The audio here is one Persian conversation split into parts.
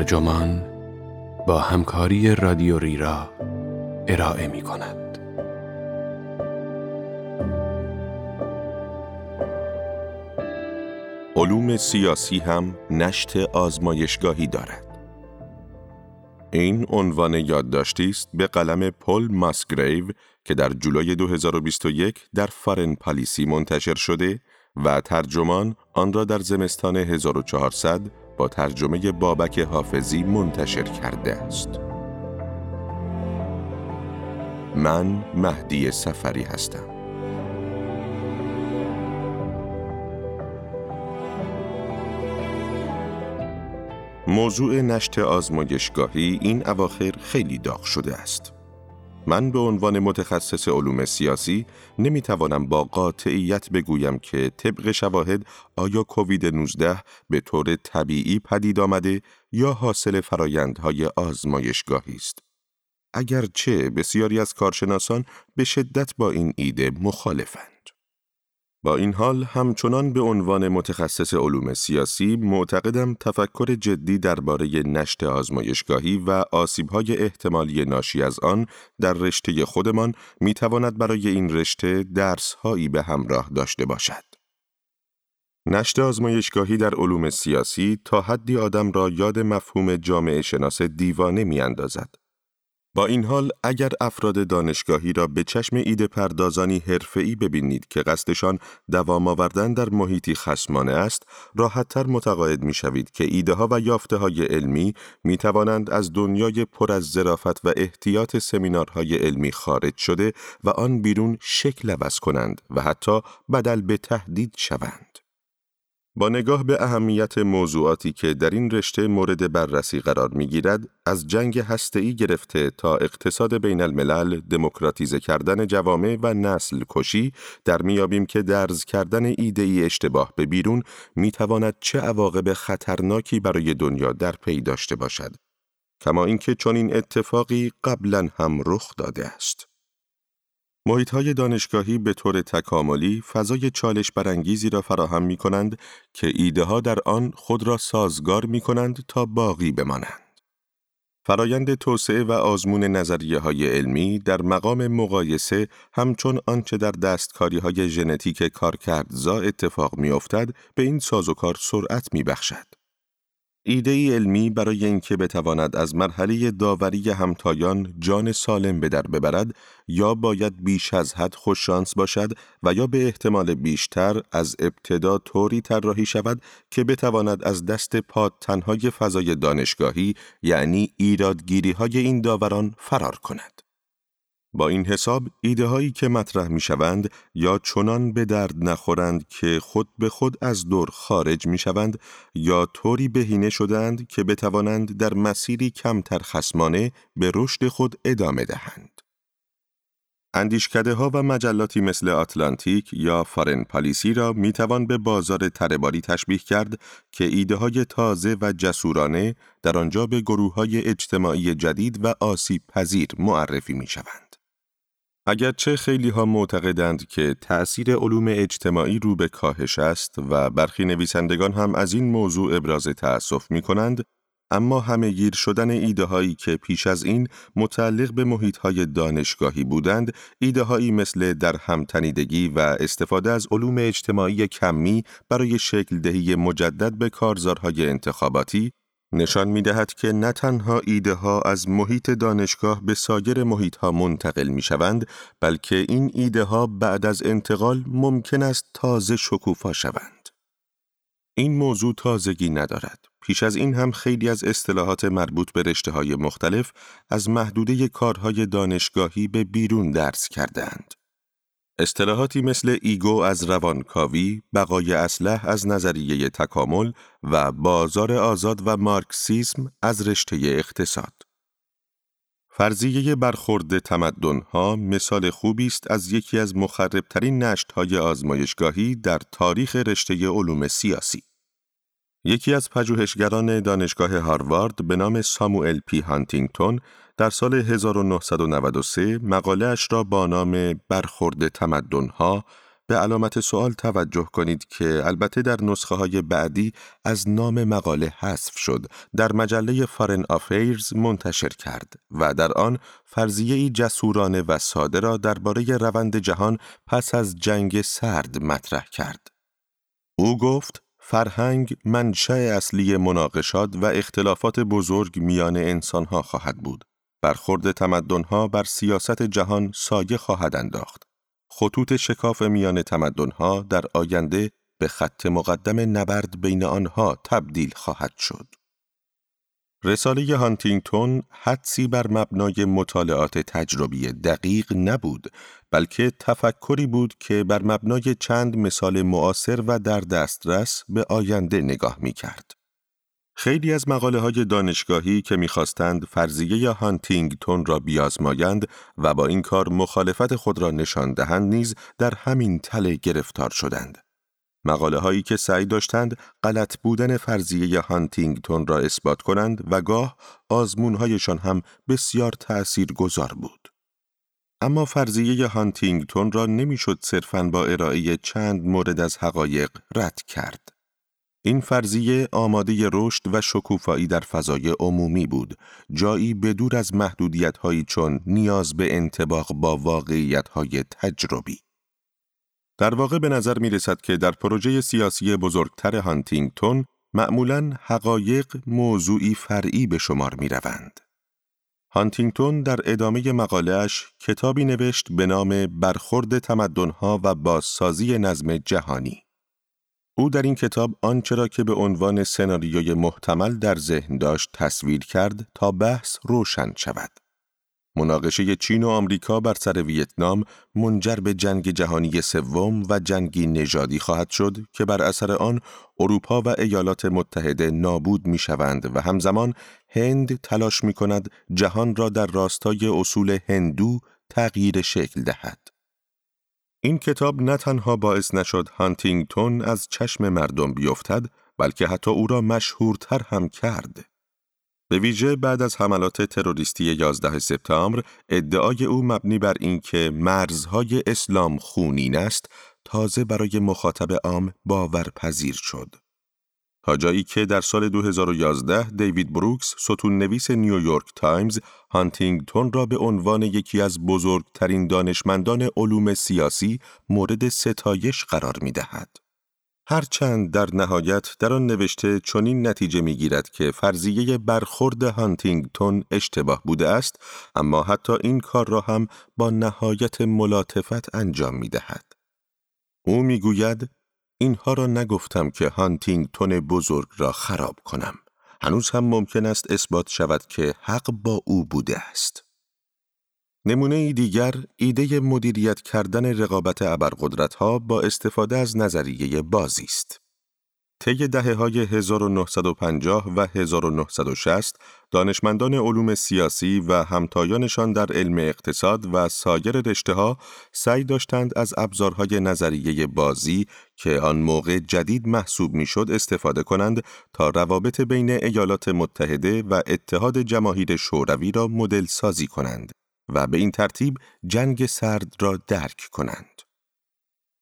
ترجمان با همکاری رادیو ریرا ارائه می کند. علوم سیاسی هم نشت آزمایشگاهی دارد. این عنوان یادداشتی است به قلم پل ماسگریو که در جولای 2021 در فارن پالیسی منتشر شده و ترجمان آن را در زمستان 1400 با ترجمه بابک حافظی منتشر کرده است. من مهدی سفری هستم. موضوع نشت آزمایشگاهی این اواخر خیلی داغ شده است. من به عنوان متخصص علوم سیاسی نمی‌توانم با قاطعیت بگویم که طبق شواهد آیا کووید 19 به طور طبیعی پدید آمده یا حاصل فرایندهای آزمایشگاهی است. اگرچه بسیاری از کارشناسان به شدت با این ایده مخالفند. با این حال همچنان به عنوان متخصص علوم سیاسی معتقدم تفکر جدی درباره نشت آزمایشگاهی و آسیبهای احتمالی ناشی از آن در رشته خودمان می‌تواند برای این رشته درسهایی به همراه داشته باشد. نشت آزمایشگاهی در علوم سیاسی تا حدی آدم را یاد مفهوم جامعه شناس دیوانه می اندازد. با این حال اگر افراد دانشگاهی را به چشم ایده پردازانی حرفه‌ای ببینید که قصدشان دوام آوردن در محیطی خسمانه است، راحتتر متقاعد می شوید که ایده ها و یافته های علمی می توانند از دنیای پر از ظرافت و احتیاط سمینارهای علمی خارج شده و آن بیرون شکل عوض کنند و حتی بدل به تهدید شوند. با نگاه به اهمیت موضوعاتی که در این رشته مورد بررسی قرار می گیرد، از جنگ هسته‌ای گرفته تا اقتصاد بین الملل، دموکراتیزه کردن جوامع و نسل کشی، در میابیم که درز کردن ایده ای اشتباه به بیرون می تواند چه عواقب خطرناکی برای دنیا در پی داشته باشد. کما اینکه چنین اتفاقی قبلا هم رخ داده است. محیط های دانشگاهی به طور تکاملی فضای چالش برانگیزی را فراهم می کنند که ایده ها در آن خود را سازگار می کنند تا باقی بمانند. فرایند توسعه و آزمون نظریه های علمی در مقام مقایسه همچون آنچه در دستکاری های ژنتیک کارکردزا اتفاق می افتد به این سازوکار سرعت می بخشد. ایده ای علمی برای اینکه بتواند از مرحله داوری همتایان جان سالم به در ببرد یا باید بیش از حد خوششانس باشد و یا به احتمال بیشتر از ابتدا طوری طراحی شود که بتواند از دست پاد تنهای فضای دانشگاهی یعنی ایرادگیری های این داوران فرار کند. با این حساب ایده هایی که مطرح می شوند یا چنان به درد نخورند که خود به خود از دور خارج می شوند یا طوری بهینه شدند که بتوانند در مسیری کمتر خسمانه به رشد خود ادامه دهند. اندیشکده ها و مجلاتی مثل آتلانتیک یا فارن پالیسی را می توان به بازار ترباری تشبیه کرد که ایده های تازه و جسورانه در آنجا به گروه های اجتماعی جدید و آسیب پذیر معرفی می شوند. اگرچه خیلی ها معتقدند که تأثیر علوم اجتماعی رو به کاهش است و برخی نویسندگان هم از این موضوع ابراز تأسف می کنند، اما همه گیر شدن ایده هایی که پیش از این متعلق به محیط های دانشگاهی بودند، ایده هایی مثل در همتنیدگی و استفاده از علوم اجتماعی کمی برای شکل دهی مجدد به کارزارهای انتخاباتی نشان می دهد که نه تنها ایده ها از محیط دانشگاه به سایر محیط ها منتقل می شوند بلکه این ایده ها بعد از انتقال ممکن است تازه شکوفا شوند. این موضوع تازگی ندارد. پیش از این هم خیلی از اصطلاحات مربوط به رشته های مختلف از محدوده کارهای دانشگاهی به بیرون درس کردند. اصطلاحاتی مثل ایگو از روانکاوی، بقای اسلح از نظریه تکامل و بازار آزاد و مارکسیسم از رشته اقتصاد. فرضیه برخورد تمدنها مثال خوبی است از یکی از مخربترین نشتهای آزمایشگاهی در تاریخ رشته علوم سیاسی. یکی از پژوهشگران دانشگاه هاروارد به نام ساموئل پی هانتینگتون در سال 1993 مقاله اش را با نام برخورد تمدنها به علامت سوال توجه کنید که البته در نسخه های بعدی از نام مقاله حذف شد در مجله فارن آفیرز منتشر کرد و در آن فرضیه ای جسورانه و ساده را درباره روند جهان پس از جنگ سرد مطرح کرد. او گفت فرهنگ منشأ اصلی مناقشات و اختلافات بزرگ میان انسانها خواهد بود. برخورد تمدنها بر سیاست جهان سایه خواهد انداخت. خطوط شکاف میان تمدنها در آینده به خط مقدم نبرد بین آنها تبدیل خواهد شد. رساله هانتینگتون حدسی بر مبنای مطالعات تجربی دقیق نبود بلکه تفکری بود که بر مبنای چند مثال معاصر و در دسترس به آینده نگاه می کرد. خیلی از مقاله های دانشگاهی که می‌خواستند فرضیه هانتینگتون را بیازمایند و با این کار مخالفت خود را نشان دهند نیز در همین تله گرفتار شدند. مقاله هایی که سعی داشتند غلط بودن فرضیه هانتینگتون را اثبات کنند و گاه آزمون هایشان هم بسیار تأثیر گذار بود. اما فرضیه هانتینگتون را نمی‌شد صرفاً با ارائه چند مورد از حقایق رد کرد. این فرضیه آماده رشد و شکوفایی در فضای عمومی بود، جایی بدور از محدودیت هایی چون نیاز به انتباق با واقعیت های تجربی. در واقع به نظر می رسد که در پروژه سیاسی بزرگتر هانتینگتون معمولاً حقایق موضوعی فرعی به شمار می روند. هانتینگتون در ادامه مقالهش کتابی نوشت به نام برخورد تمدنها و بازسازی نظم جهانی. او در این کتاب آنچه را که به عنوان سناریوی محتمل در ذهن داشت تصویر کرد تا بحث روشن شود. مناقشه چین و آمریکا بر سر ویتنام منجر به جنگ جهانی سوم و جنگی نژادی خواهد شد که بر اثر آن اروپا و ایالات متحده نابود می شوند و همزمان هند تلاش می کند جهان را در راستای اصول هندو تغییر شکل دهد. این کتاب نه تنها باعث نشد هانتینگتون از چشم مردم بیفتد بلکه حتی او را مشهورتر هم کرد. به ویژه بعد از حملات تروریستی 11 سپتامبر ادعای او مبنی بر اینکه مرزهای اسلام خونین است تازه برای مخاطب عام باورپذیر شد. تا جایی که در سال 2011 دیوید بروکس ستون نویس نیویورک تایمز هانتینگتون را به عنوان یکی از بزرگترین دانشمندان علوم سیاسی مورد ستایش قرار می دهد. هرچند در نهایت در آن نوشته چنین نتیجه می گیرد که فرضیه برخورد هانتینگتون اشتباه بوده است اما حتی این کار را هم با نهایت ملاطفت انجام می دهد. او می گوید اینها را نگفتم که هانتینگتون بزرگ را خراب کنم. هنوز هم ممکن است اثبات شود که حق با او بوده است. نمونه دیگر ایده مدیریت کردن رقابت ابرقدرت‌ها با استفاده از نظریه بازی است. طی دهه های 1950 و 1960 دانشمندان علوم سیاسی و همتایانشان در علم اقتصاد و سایر رشته ها سعی داشتند از ابزارهای نظریه بازی که آن موقع جدید محسوب می‌شد استفاده کنند تا روابط بین ایالات متحده و اتحاد جماهیر شوروی را مدل سازی کنند و به این ترتیب جنگ سرد را درک کنند.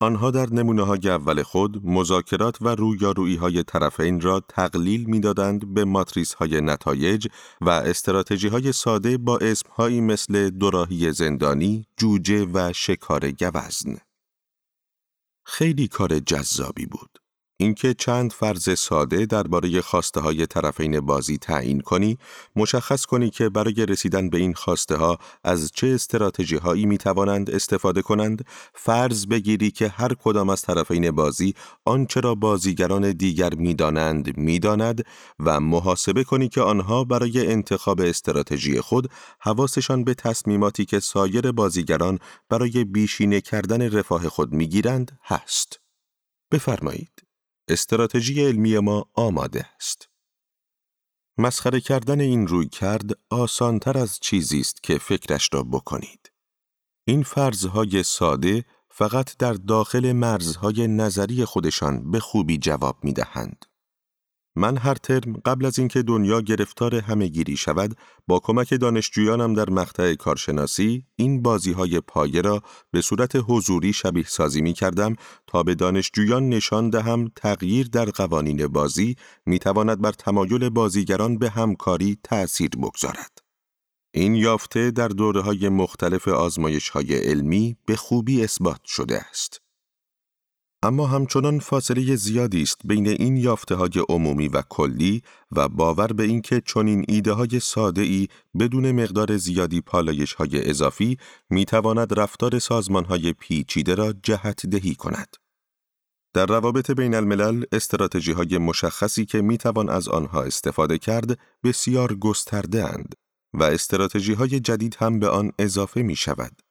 آنها در نمونه های اول خود مذاکرات و رویارویی های طرفین را تقلیل می‌دادند به ماتریس های نتایج و استراتژی های ساده با اسم هایی مثل دوراهی زندانی، جوجه و شکار گوزن. خیلی کار جذابی بود. اینکه چند فرض ساده درباره خواسته های طرفین بازی تعیین کنی، مشخص کنی که برای رسیدن به این خواسته ها از چه استراتژی هایی می توانند استفاده کنند، فرض بگیری که هر کدام از طرفین بازی آنچه را بازیگران دیگر می‌دانند می‌داند و محاسبه کنی که آنها برای انتخاب استراتژی خود حواسشان به تصمیماتی که سایر بازیگران برای بیشینه کردن رفاه خود می‌گیرند هست. بفرمایید. استراتژی علمی ما آماده است. مسخره کردن این روی کرد آسانتر از چیزی است که فکرش را بکنید. این فرضهای ساده فقط در داخل مرزهای نظری خودشان به خوبی جواب می دهند. من هر ترم قبل از اینکه دنیا گرفتار همه گیری شود با کمک دانشجویانم در مقطع کارشناسی این بازی های پایه را به صورت حضوری شبیه سازی می کردم تا به دانشجویان نشان دهم تغییر در قوانین بازی می تواند بر تمایل بازیگران به همکاری تأثیر بگذارد. این یافته در دوره های مختلف آزمایش های علمی به خوبی اثبات شده است. اما همچنان فاصله زیادی است بین این یافته های عمومی و کلی و باور به اینکه چنین ایده های ساده ای بدون مقدار زیادی پالایش های اضافی می تواند رفتار سازمان های پیچیده را جهت دهی کند. در روابط بین الملل استراتژی های مشخصی که می توان از آنها استفاده کرد بسیار گسترده اند و استراتژی های جدید هم به آن اضافه می شود.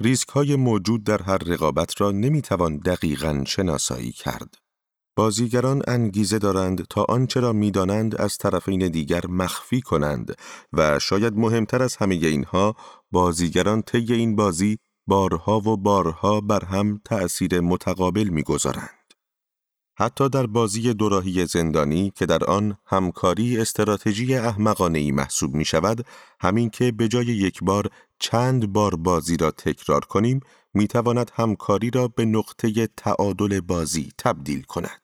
ریسک های موجود در هر رقابت را نمی توان دقیقا شناسایی کرد. بازیگران انگیزه دارند تا آنچه را می‌دانند از طرفین دیگر مخفی کنند و شاید مهمتر از همه اینها بازیگران طی این بازی بارها و بارها بر هم تأثیر متقابل می‌گذارند. حتی در بازی دوراهی زندانی که در آن همکاری استراتژی احمقانه ای محسوب می شود، همین که به جای یک بار چند بار بازی را تکرار کنیم، می تواند همکاری را به نقطه تعادل بازی تبدیل کند.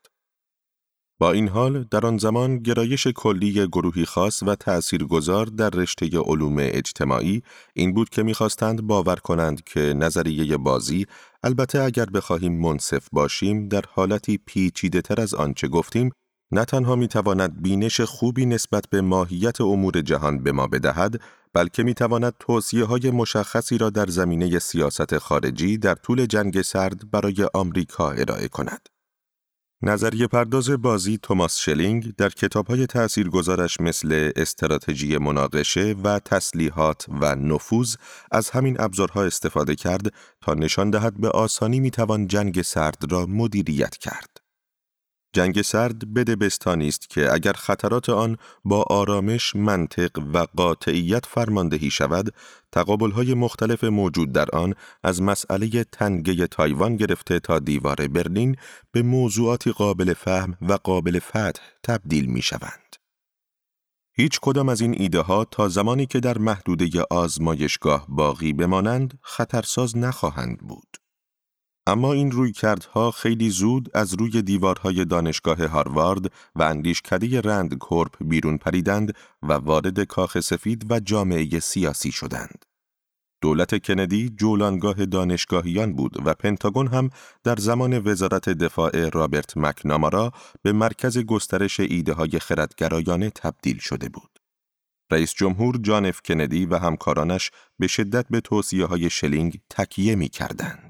با این حال در آن زمان گرایش کلی گروهی خاص و تأثیرگذار در رشته علوم اجتماعی این بود که می‌خواستند باور کنند که نظریه بازی البته اگر بخواهیم منصف باشیم در حالتی پیچیده تر از آنچه گفتیم نه تنها می‌تواند بینش خوبی نسبت به ماهیت امور جهان به ما بدهد بلکه می‌تواند توصیه های مشخصی را در زمینه سیاست خارجی در طول جنگ سرد برای آمریکا ارائه کند. نظریه پرداز بازی توماس شلینگ در کتابهای تأثیرگذارش مثل استراتژی مناقشه و تسلیحات و نفوذ از همین ابزارها استفاده کرد تا نشان دهد به آسانی می‌توان جنگ سرد را مدیریت کرد. جنگ سرد بده بستانی است که اگر خطرات آن با آرامش، منطق و قاطعیت فرماندهی شود، تقابلهای مختلف موجود در آن از مسئله تنگه تایوان گرفته تا دیوار برلین به موضوعاتی قابل فهم و قابل فتح تبدیل می شوند. هیچ کدام از این ایده ها تا زمانی که در محدوده آزمایشگاه باقی بمانند خطرساز نخواهند بود. اما این روی کردها خیلی زود از روی دیوارهای دانشگاه هاروارد و اندیشکده رند کورپ بیرون پریدند و وارد کاخ سفید و جامعه سیاسی شدند. دولت کندی جولانگاه دانشگاهیان بود و پنتاگون هم در زمان وزارت دفاع رابرت مکنامارا به مرکز گسترش ایده های خردگرایانه تبدیل شده بود. رئیس جمهور جان اف کندی و همکارانش به شدت به توصیه های شلینگ تکیه می کردند.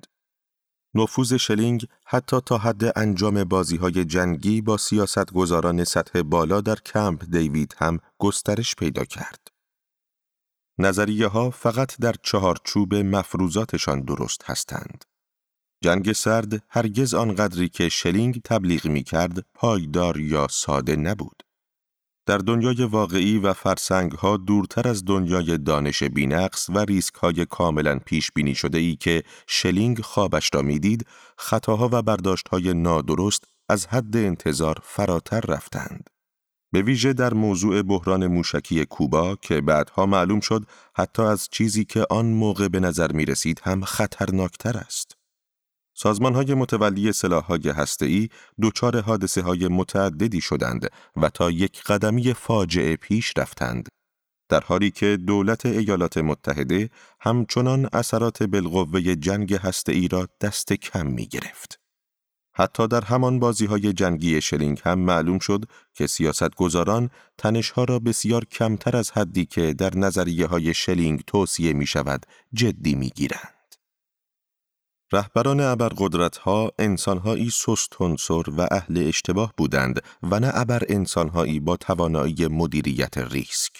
نفوذ شلینگ حتی تا حد انجام بازی های جنگی با گذاران سطح بالا در کمپ دیوید هم گسترش پیدا کرد. نظریه ها فقط در چهارچوب مفروضاتشان درست هستند. جنگ سرد هرگز آنقدری که شلینگ تبلیغ می کرد پایدار یا ساده نبود. در دنیای واقعی و فرسنگ ها دورتر از دنیای دانش بینقص و ریسک های کاملا پیش بینی شده ای که شلینگ خوابش را می‌دید، خطاها و برداشت های نادرست از حد انتظار فراتر رفتند. به ویژه در موضوع بحران موشکی کوبا که بعدها معلوم شد حتی از چیزی که آن موقع به نظر می رسید هم خطرناکتر است. سازمان های متولی سلاح های هسته‌ای دچار حادثه های متعددی شدند و تا یک قدمی فاجعه پیش رفتند. در حالی که دولت ایالات متحده همچنان اثرات بالقوه جنگ هسته‌ای را دست کم می گرفت. حتی در همان بازی های جنگی شلینگ هم معلوم شد که سیاستگزاران تنشها را بسیار کمتر از حدی که در نظریه های شلینگ توصیه می شود جدی می گیرند. رهبران ابرقدرت‌ها انسانهایی سست و اهل اشتباه بودند و نه ابر انسانهایی با توانایی مدیریت ریسک.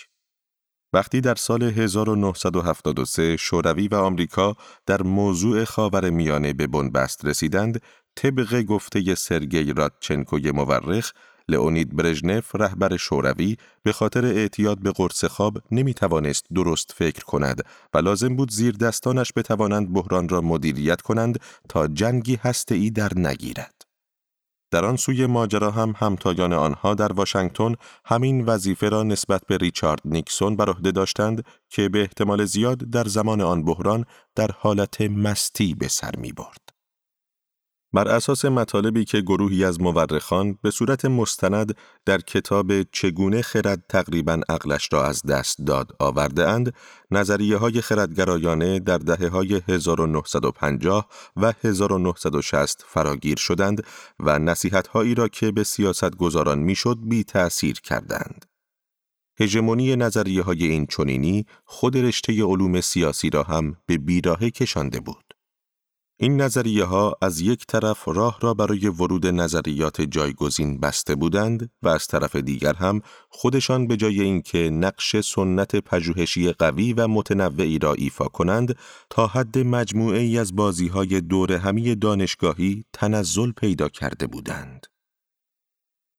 وقتی در سال 1973 شوروی و آمریکا در موضوع خاور میانه به بنبست رسیدند، طبق گفته سرگی رادچنکوی مورخ لئونید برژنف رهبر شوروی به خاطر اعتیاد به قرص خواب نمی توانست درست فکر کند و لازم بود زیر دستانش بتوانند بحران را مدیریت کنند تا جنگی ای در نگیرد. در آن سوی ماجرا هم همتایان آنها در واشنگتن همین وظیفه را نسبت به ریچارد نیکسون بر عهده داشتند که به احتمال زیاد در زمان آن بحران در حالت مستی به سر می برد. بر اساس مطالبی که گروهی از مورخان به صورت مستند در کتاب چگونه خرد تقریبا عقلش را از دست داد آورده اند، نظریه های خردگرایانه در دهه های 1950 و 1960 فراگیر شدند و نصیحت هایی را که به سیاست گذاران می‌شد بی تأثیر کردند. هژمونی نظریه های این چونینی خود رشته علوم سیاسی را هم به بیراهه کشانده بود. این نظریه ها از یک طرف راه را برای ورود نظریات جایگزین بسته بودند و از طرف دیگر هم خودشان به جای اینکه نقش سنت پژوهشی قوی و متنوعی را ایفا کنند تا حد مجموعه ای از بازی های دور همی دانشگاهی تنزل پیدا کرده بودند.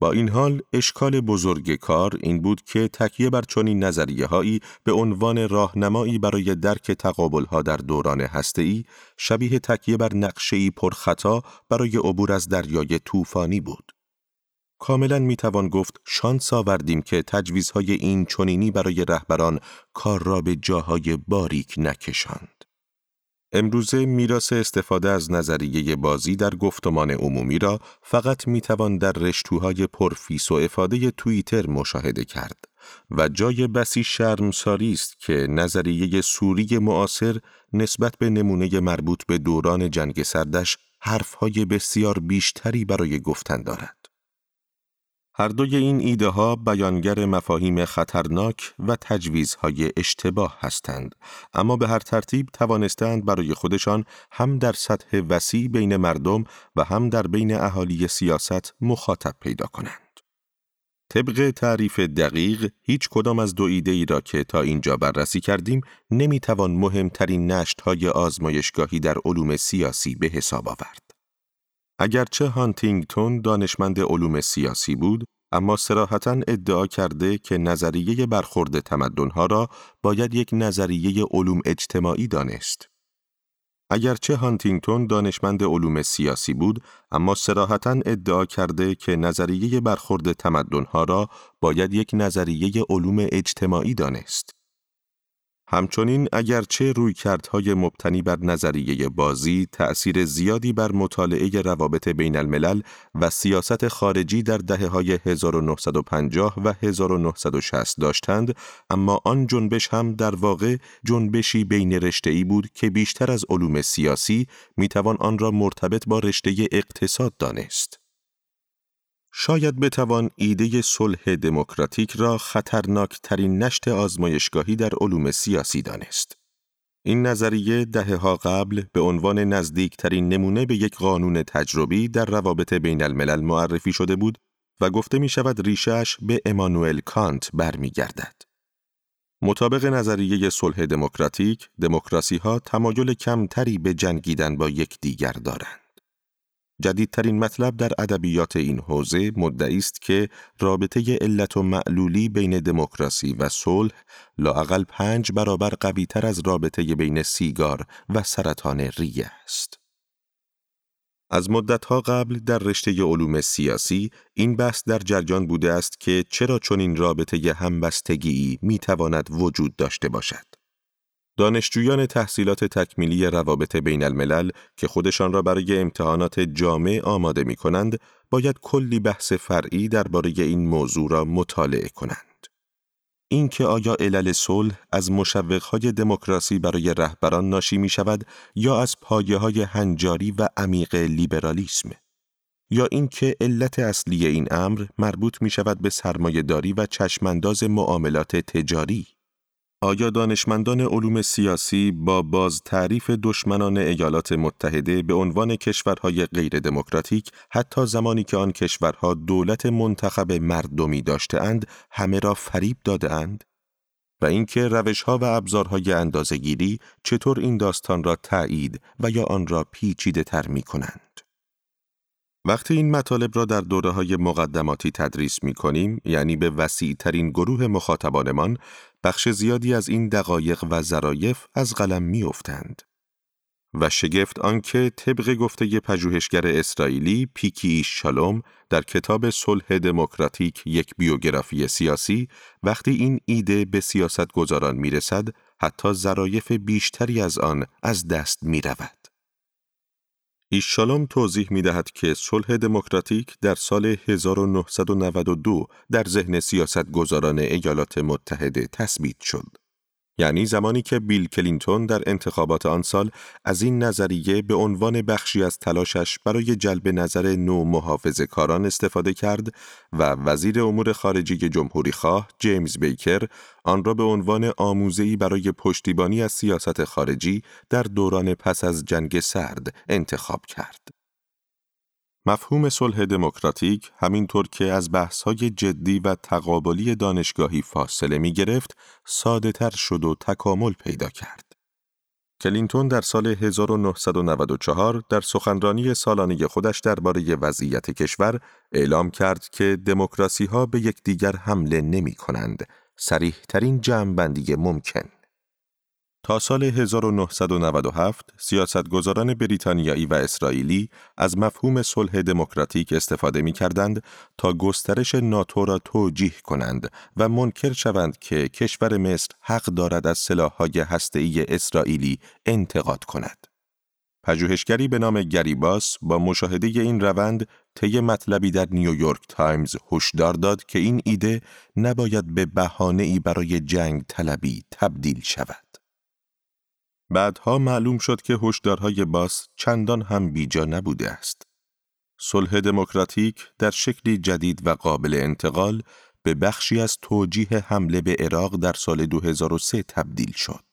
با این حال اشکال بزرگ کار این بود که تکیه بر چنین نظریه هایی به عنوان راهنمایی برای درک تقابل ها در دوران هسته‌ای شبیه تکیه بر نقشه پرخطا برای عبور از دریای طوفانی بود. کاملا می توان گفت شانس آوردیم که تجویزهای این چنینی برای رهبران کار را به جاهای باریک نکشاند. امروزه میراث استفاده از نظریه بازی در گفتمان عمومی را فقط می‌توان در رشتوهای پرفیس و افاده توییتر مشاهده کرد و جای بسی شرمساری است که نظریه سوری معاصر نسبت به نمونه مربوط به دوران جنگ سردش حرفهای بسیار بیشتری برای گفتن دارد. هر دوی این ایده ها بیانگر مفاهیم خطرناک و تجویزهای اشتباه هستند اما به هر ترتیب توانستند برای خودشان هم در سطح وسیع بین مردم و هم در بین اهالی سیاست مخاطب پیدا کنند. طبق تعریف دقیق هیچ کدام از دو ایده ای را که تا اینجا بررسی کردیم نمی‌توان مهمترین نشت های آزمایشگاهی در علوم سیاسی به حساب آورد. اگرچه هانتینگتون دانشمند علوم سیاسی بود، اما سراحتا ادعا کرده که نظریه برخورد تمدنها را باید یک نظریه علوم اجتماعی دانست. اگرچه هانتینگتون دانشمند علوم سیاسی بود، اما سراحتا ادعا کرده که نظریه برخورد تمدنها را باید یک نظریه علوم اجتماعی دانست. همچنین اگرچه رویکردهای مبتنی بر نظریه بازی تأثیر زیادی بر مطالعه روابط بین الملل و سیاست خارجی در دهه های 1950 و 1960 داشتند، اما آن جنبش هم در واقع جنبشی بین رشته‌ای بود که بیشتر از علوم سیاسی می‌توان آن را مرتبط با رشته اقتصاد دانست. شاید بتوان ایده صلح دموکراتیک را خطرناک ترین نشت آزمایشگاهی در علوم سیاسی دانست. این نظریه دهه ها قبل به عنوان نزدیکترین نمونه به یک قانون تجربی در روابط بین الملل معرفی شده بود و گفته می شود ریشش به امانوئل کانت برمیگردد. مطابق نظریه صلح دموکراتیک، دموکراسی ها تمایل کمتری به جنگیدن با یکدیگر دارند. جدیدترین مطلب در ادبیات این حوزه مدعی است که رابطه علت و معلولی بین دموکراسی و صلح لااقل پنج برابر قویتر از رابطه بین سیگار و سرطان ریه است. از مدتها قبل در رشته علوم سیاسی این بحث در جریان بوده است که چرا چنین رابطه همبستگی می تواند وجود داشته باشد. دانشجویان تحصیلات تکمیلی روابط بین الملل که خودشان را برای امتحانات جامع آماده می کنند، باید کلی بحث فرعی درباره این موضوع را مطالعه کنند. اینکه آیا علل صلح از مشوقهای دموکراسی برای رهبران ناشی می شود یا از پایه های هنجاری و عمیق لیبرالیسم یا اینکه علت اصلی این امر مربوط می شود به سرمایهداری و چشمانداز معاملات تجاری آیا دانشمندان علوم سیاسی با باز تعریف دشمنان ایالات متحده به عنوان کشورهای غیر دموکراتیک حتی زمانی که آن کشورها دولت منتخب مردمی داشتهاند همه را فریب داده اند؟ و اینکه روشها و ابزارهای اندازهگیری چطور این داستان را تایید و یا آن را پیچیده تر می کنند؟ وقتی این مطالب را در دوره های مقدماتی تدریس می کنیم، یعنی به وسیع ترین گروه مخاطبانمان، بخش زیادی از این دقایق و ظرایف از قلم می افتند. و شگفت آنکه طبق گفته پژوهشگر اسرائیلی پیکی شالوم در کتاب صلح دموکراتیک یک بیوگرافی سیاسی وقتی این ایده به سیاست گذاران می رسد حتی ظرایف بیشتری از آن از دست می رود. ایشالوم توضیح می دهد که صلح دموکراتیک در سال 1992 در ذهن سیاست گذاران ایالات متحده تثبیت شد. یعنی زمانی که بیل کلینتون در انتخابات آن سال از این نظریه به عنوان بخشی از تلاشش برای جلب نظر نو محافظ کاران استفاده کرد و وزیر امور خارجه جمهوری خواه جیمز بیکر آن را به عنوان آموزهی برای پشتیبانی از سیاست خارجی در دوران پس از جنگ سرد انتخاب کرد. مفهوم صلح دموکراتیک همینطور که از بحث‌های جدی و تقابلی دانشگاهی فاصله می گرفت، ساده تر شد و تکامل پیدا کرد. کلینتون در سال 1994 در سخنرانی سالانه خودش درباره وضعیت کشور اعلام کرد که دموکراسی ها به یکدیگر حمله نمی کنند، سریح ترین ممکن. تا سال 1997 سیاستگزاران بریتانیایی و اسرائیلی از مفهوم صلح دموکراتیک استفاده می کردند تا گسترش ناتو را توجیه کنند و منکر شوند که کشور مصر حق دارد از سلاح‌های هسته‌ای اسرائیلی انتقاد کند. پژوهشگری به نام گری باس با مشاهده این روند طی مطلبی در نیویورک تایمز هشدار داد که این ایده نباید به بهانه‌ای برای جنگ طلبی تبدیل شود. بعدها معلوم شد که هشدارهای باس چندان هم بیجا نبوده است. صلح دموکراتیک در شکلی جدید و قابل انتقال به بخشی از توجیه حمله به عراق در سال 2003 تبدیل شد.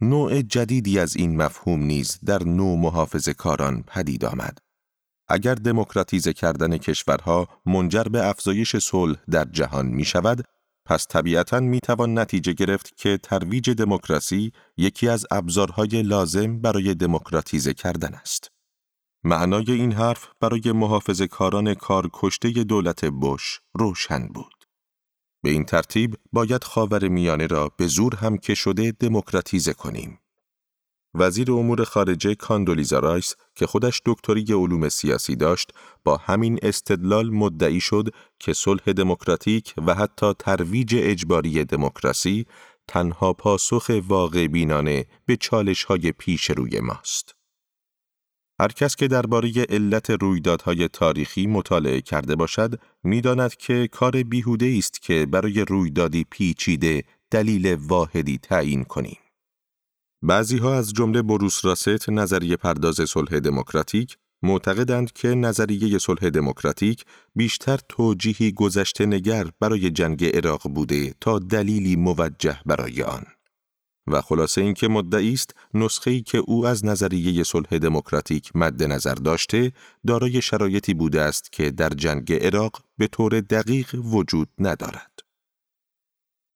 نوع جدیدی از این مفهوم نیز در نوع محافظ کاران پدید آمد. اگر دموکراتیزه کردن کشورها منجر به افزایش صلح در جهان می شود، پس طبیعتا می توان نتیجه گرفت که ترویج دموکراسی یکی از ابزارهای لازم برای دموکراتیزه کردن است. معنای این حرف برای محافظ کاران کار کشته دولت بش روشن بود. به این ترتیب باید خاور میانه را به زور هم که شده دموکراتیزه کنیم. وزیر امور خارجه کاندولیزا رایس که خودش دکتری علوم سیاسی داشت با همین استدلال مدعی شد که صلح دموکراتیک و حتی ترویج اجباری دموکراسی تنها پاسخ واقع بینانه به چالش های پیش روی ماست. هر کس که درباره علت رویدادهای تاریخی مطالعه کرده باشد می‌داند که کار بیهوده است که برای رویدادی پیچیده دلیل واحدی تعیین کنیم. بعضی ها از جمله بروس راست نظریه پرداز صلح دموکراتیک معتقدند که نظریه صلح دموکراتیک بیشتر توجیهی گذشته نگر برای جنگ عراق بوده تا دلیلی موجه برای آن. و خلاصه اینکه مدعی است نسخه‌ای که او از نظریه صلح دموکراتیک مد نظر داشته دارای شرایطی بوده است که در جنگ عراق به طور دقیق وجود ندارد.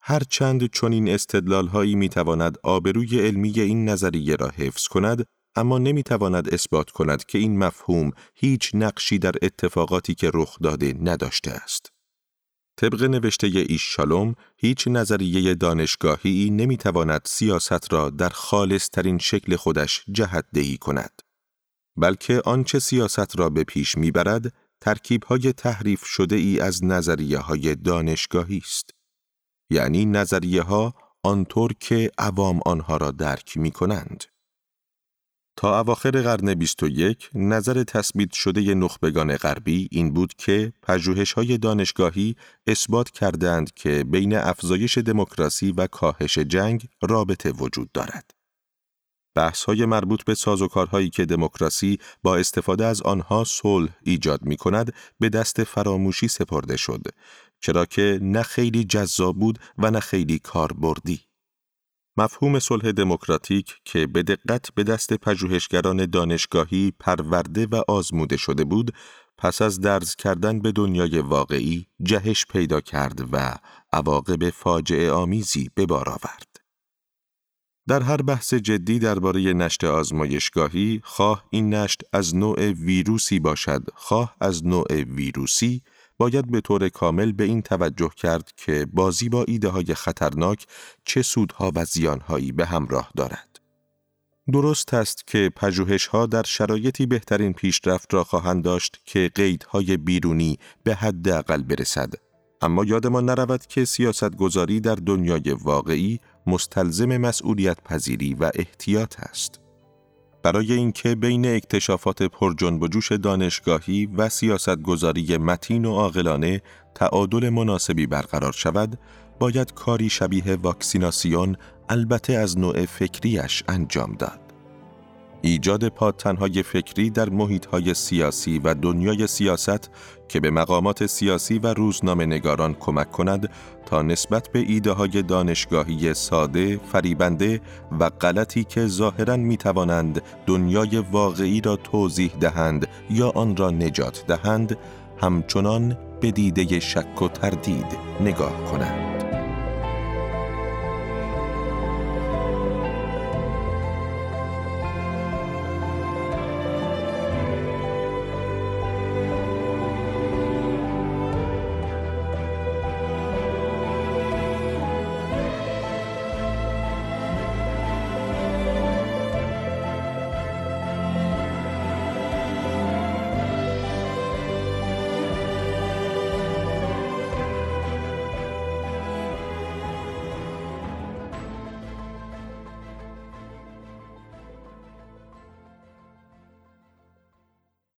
هر چند چنین استدلال هایی می تواند آبروی علمی این نظریه را حفظ کند اما نمی تواند اثبات کند که این مفهوم هیچ نقشی در اتفاقاتی که رخ داده نداشته است. طبق نوشته ایش شالوم، هیچ نظریه دانشگاهی نمی تواند سیاست را در خالص ترین شکل خودش جهت دهی کند. بلکه آنچه سیاست را به پیش می‌برد، ترکیب های تحریف شده ای از نظریه های دانشگاهی است. یعنی نظریه ها آنطور که عوام آنها را درک می کنند. تا اواخر قرن 21 نظر تثبیت شده نخبگان غربی این بود که پژوهش های دانشگاهی اثبات کردند که بین افزایش دموکراسی و کاهش جنگ رابطه وجود دارد. بحث های مربوط به سازوکارهایی که دموکراسی با استفاده از آنها صلح ایجاد می کند به دست فراموشی سپرده شد چرا که نه خیلی جذاب بود و نه خیلی کاربردی. مفهوم صلح دموکراتیک که به دقت به دست پژوهشگران دانشگاهی پرورده و آزموده شده بود، پس از درز کردن به دنیای واقعی جهش پیدا کرد و عواقب فاجعه آمیزی به بار آورد. در هر بحث جدی درباره نشت آزمایشگاهی، خواه این نشت از نوع ویروسی باشد، خواه از نوع ویروسی، باید به طور کامل به این توجه کرد که بازی با ایده های خطرناک چه سودها و زیانهایی به همراه دارد. درست است که پژوهش‌ها در شرایطی بهترین پیشرفت را خواهند داشت که قیدهای بیرونی به حداقل برسد اما یادمان نرود که سیاستگذاری در دنیای واقعی مستلزم مسئولیت پذیری و احتیاط است. برای اینکه بین اکتشافات پرجنب و جوش دانشگاهی و سیاستگذاری متین و عاقلانه تعادل مناسبی برقرار شود، باید کاری شبیه واکسیناسیون البته از نوع فکریش انجام داد. ایجاد پادتنهای فکری در محیطهای سیاسی و دنیای سیاست که به مقامات سیاسی و روزنامه نگاران کمک کند تا نسبت به ایده های دانشگاهی ساده، فریبنده و غلطی که ظاهرا می توانند دنیای واقعی را توضیح دهند یا آن را نجات دهند، همچنان به دیده شک و تردید نگاه کنند.